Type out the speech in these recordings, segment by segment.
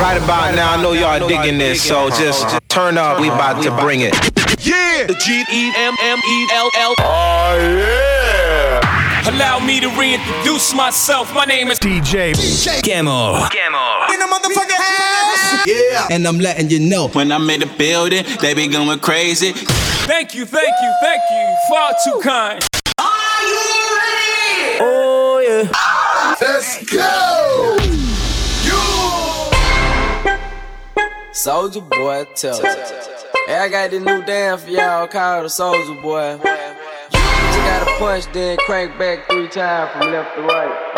Right about now, I know y'all digging this, so just turn up. We about to bring it. Yeah. The G E M M E L L. Oh yeah. Allow me to reintroduce myself. My name is DJ Gemmell. Gamo. In the motherfucking house. Yeah. And I'm letting you know when I'm in the building, they be going crazy. Thank you, thank you, thank you. Far too kind. Are you ready? Oh yeah. Let's go. Soulja Boy Tell. Hey, I got this new dance for y'all called the Soulja Boy. You gotta punch, then crank back three times from left to right.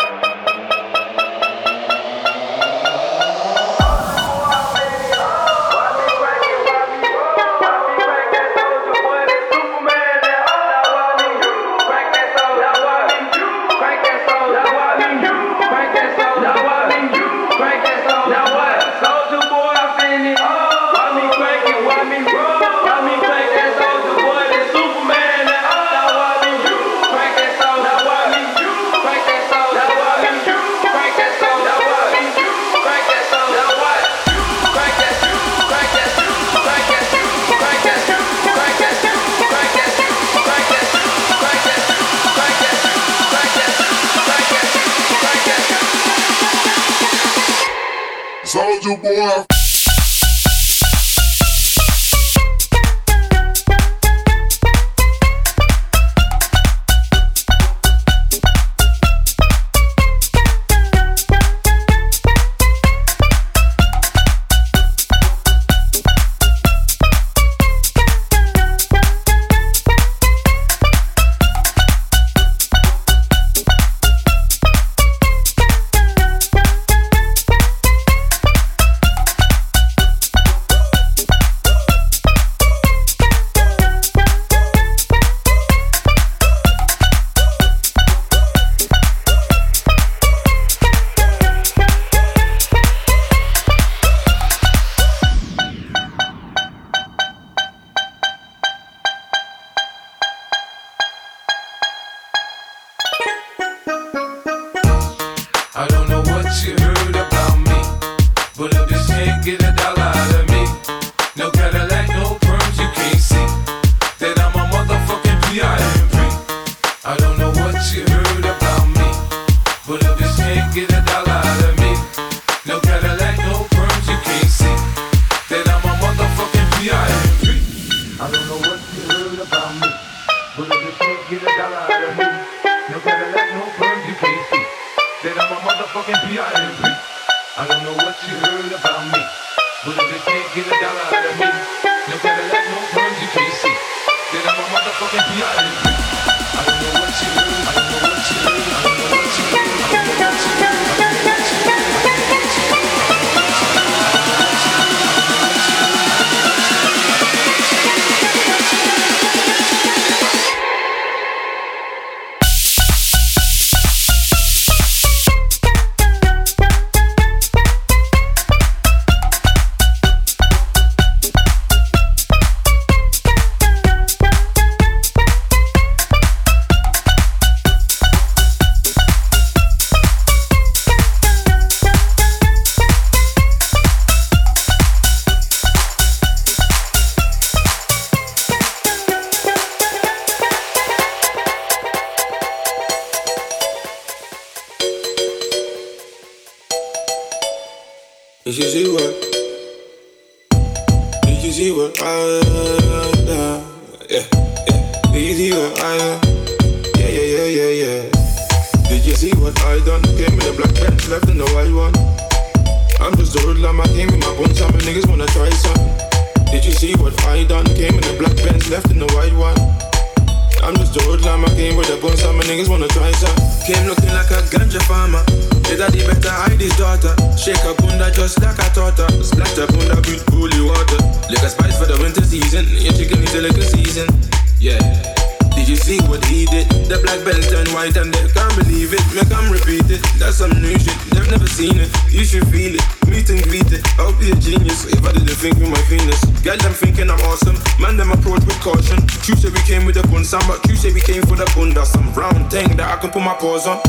would eat it. The black belt turned white and they can't believe it. Make them repeat it. That's some new shit. They've never seen it. You should feel it. Meet and greet it. I'll be a genius if I didn't think with my penis. Girl, them thinking I'm awesome. Man, them approach with caution. Tuesday we came with a bun, some, but say we came for the bun. That's some round thing that I can put my paws on.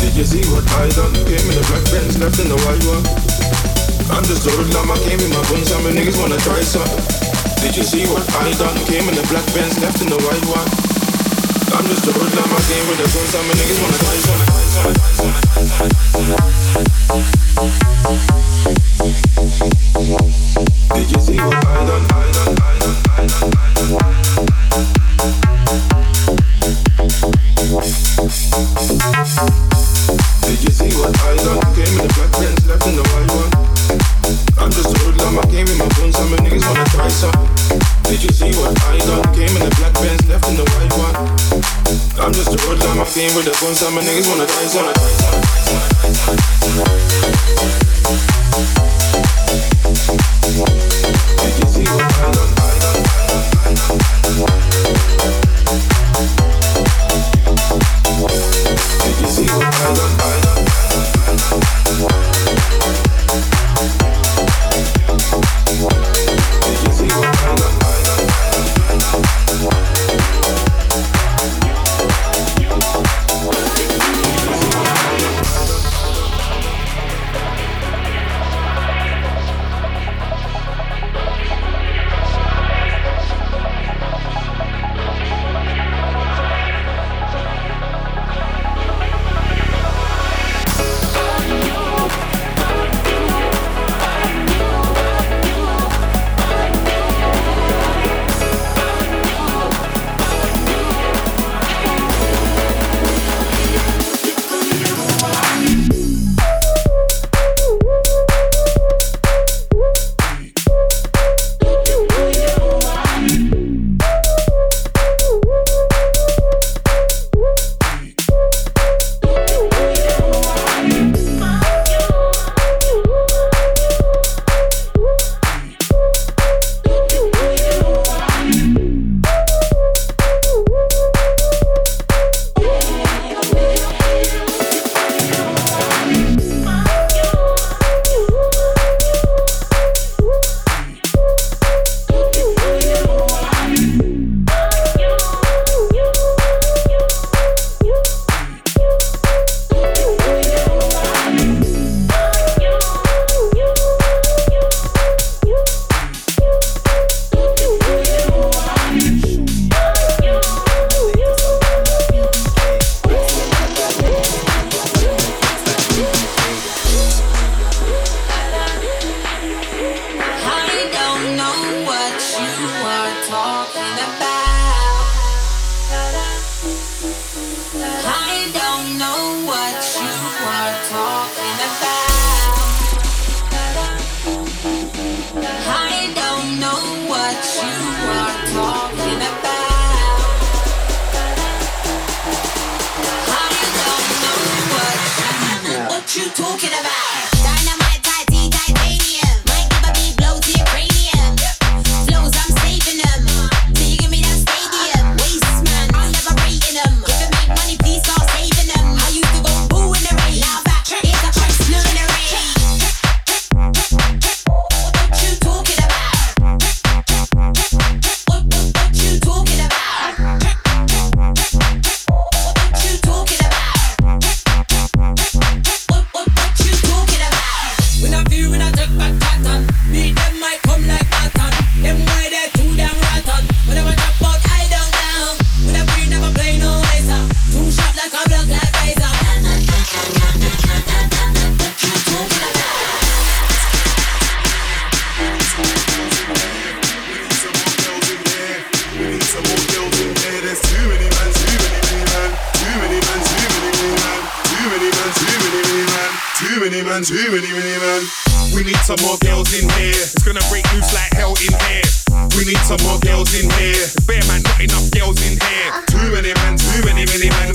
Did you see what I done? Came in the black belt, left in the white one. I'm just a lamb, I came in my bun, Sam, and niggas wanna try some. Did you see what I done? Came in the black bench, left in the white one. I'm just a hood, not my with a gun, how my niggas wanna dice. Did you see what I done, I done, I done, I done, I done? Did you see what I done? Came in the black pants, left in the white one. I'm just a roadline, my theme with the guns, and my niggas wanna die, wanna die, wanna die, wanna die, wanna die.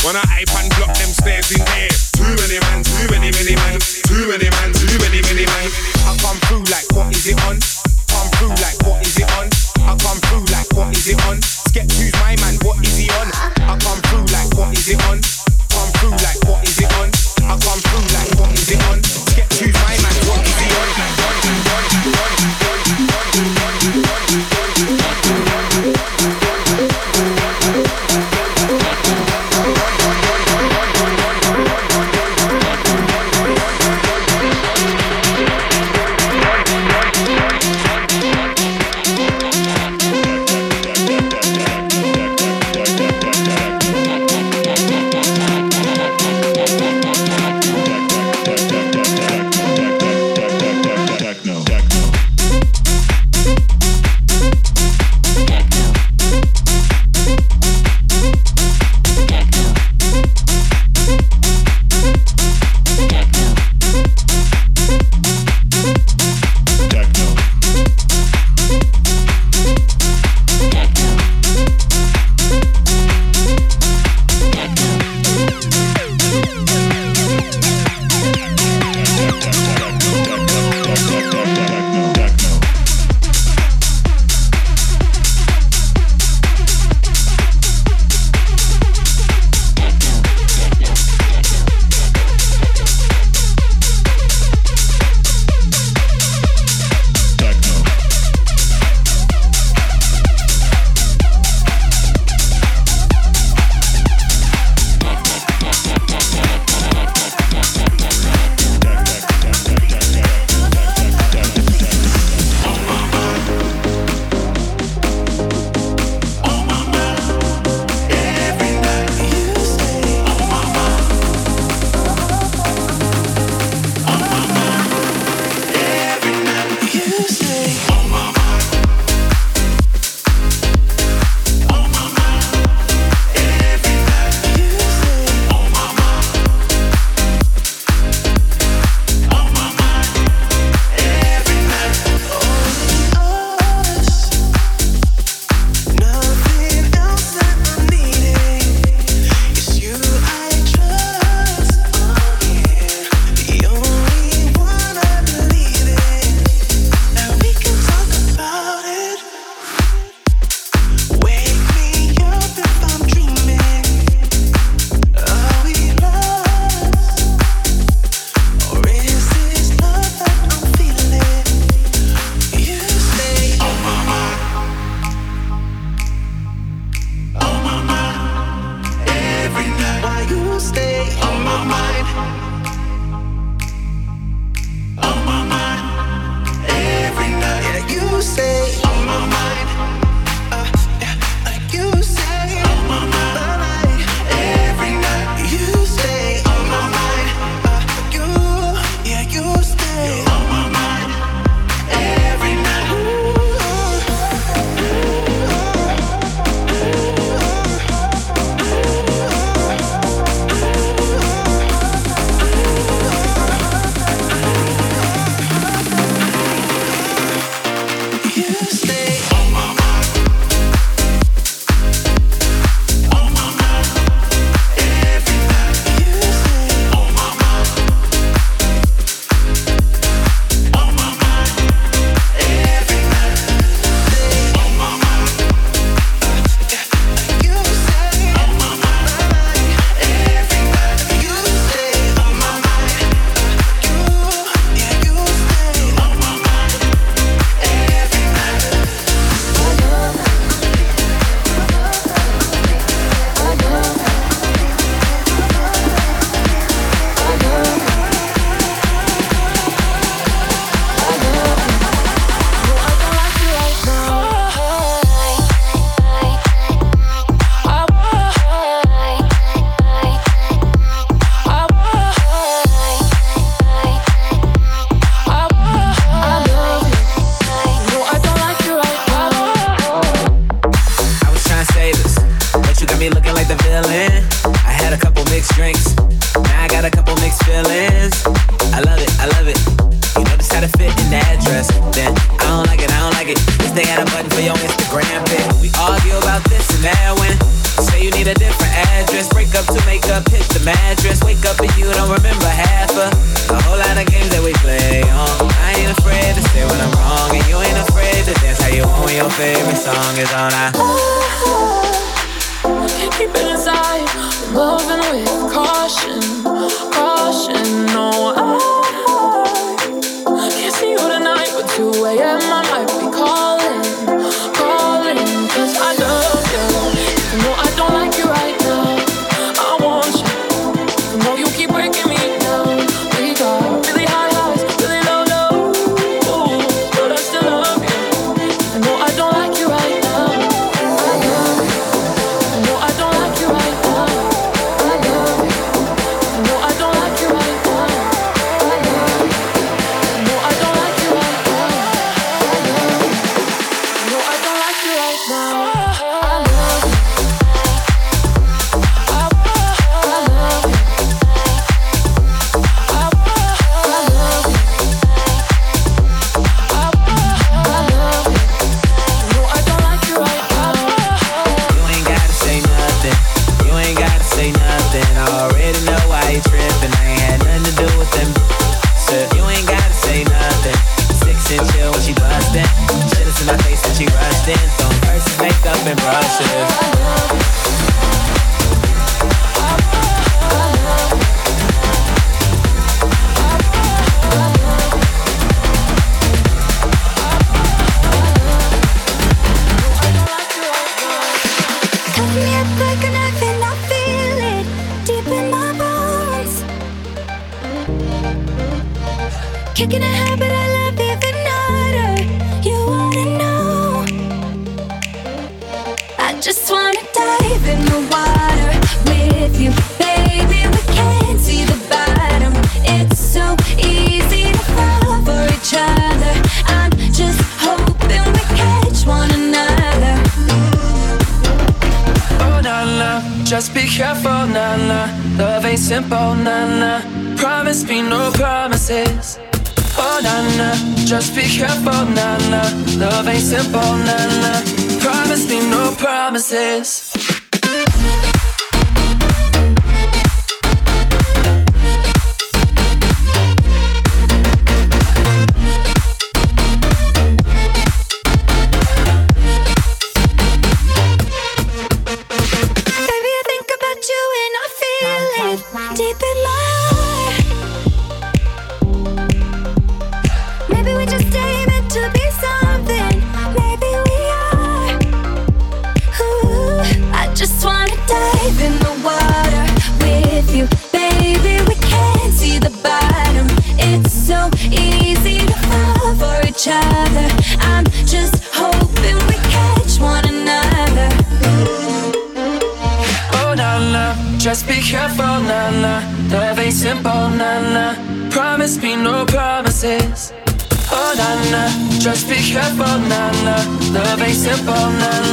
When I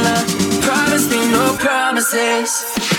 na. Promise me no promises.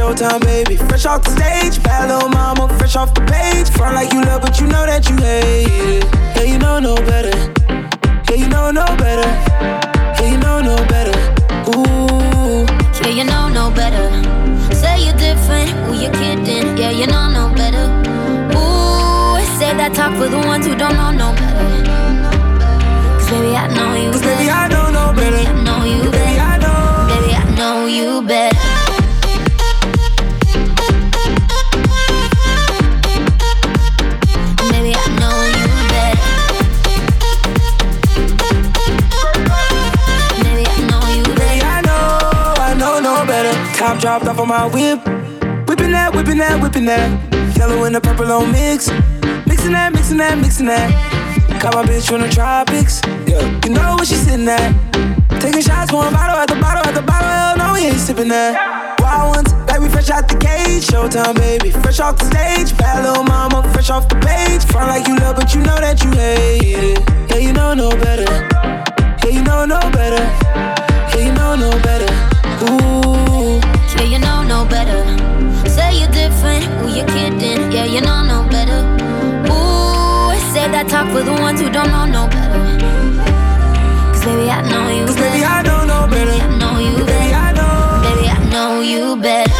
Showtime, baby. Fresh off the stage, bad little mama, fresh off the page. Front like you love, but you know that you hate it. Yeah, you know no better. Yeah, you know no better. Yeah, you know no better. Ooh. Yeah, you know no better. Say you're different, who you kidding? Yeah, you know no better. Say that talk for the ones who don't know no better. Cause baby, I know you Cause baby, I don't know better. Baby, I know you baby, better. I know. Baby, I know you better. Baby, I know you better. Baby, I know you Baby. I know, no better. Top dropped off on my whip. Whipping that, whipping that, whipping that. Yellow and the purple on mix. Mixing that, mixing that, mixing that. Got my bitch from the tropics. Yeah, you know where she sitting at. Taking shots, one bottle at the bottle at the bottle. Hell no, we ain't sipping that. Wild ones, like we fresh out the cage. Showtime, baby, fresh off the stage. Bad little mama, fresh off the page. Front like you love, but you know that you hate it. Yeah, you know no better. Yeah, you know no better. Yeah, you know no better. Ooh. Yeah, you know no better. Say you're different, who you kidding? Yeah, you know no better. Say that talk for the ones who don't know no better. Cause baby, I know you Cause better. baby, I know no better. Baby, I know you Baby, better. Baby, I know you better.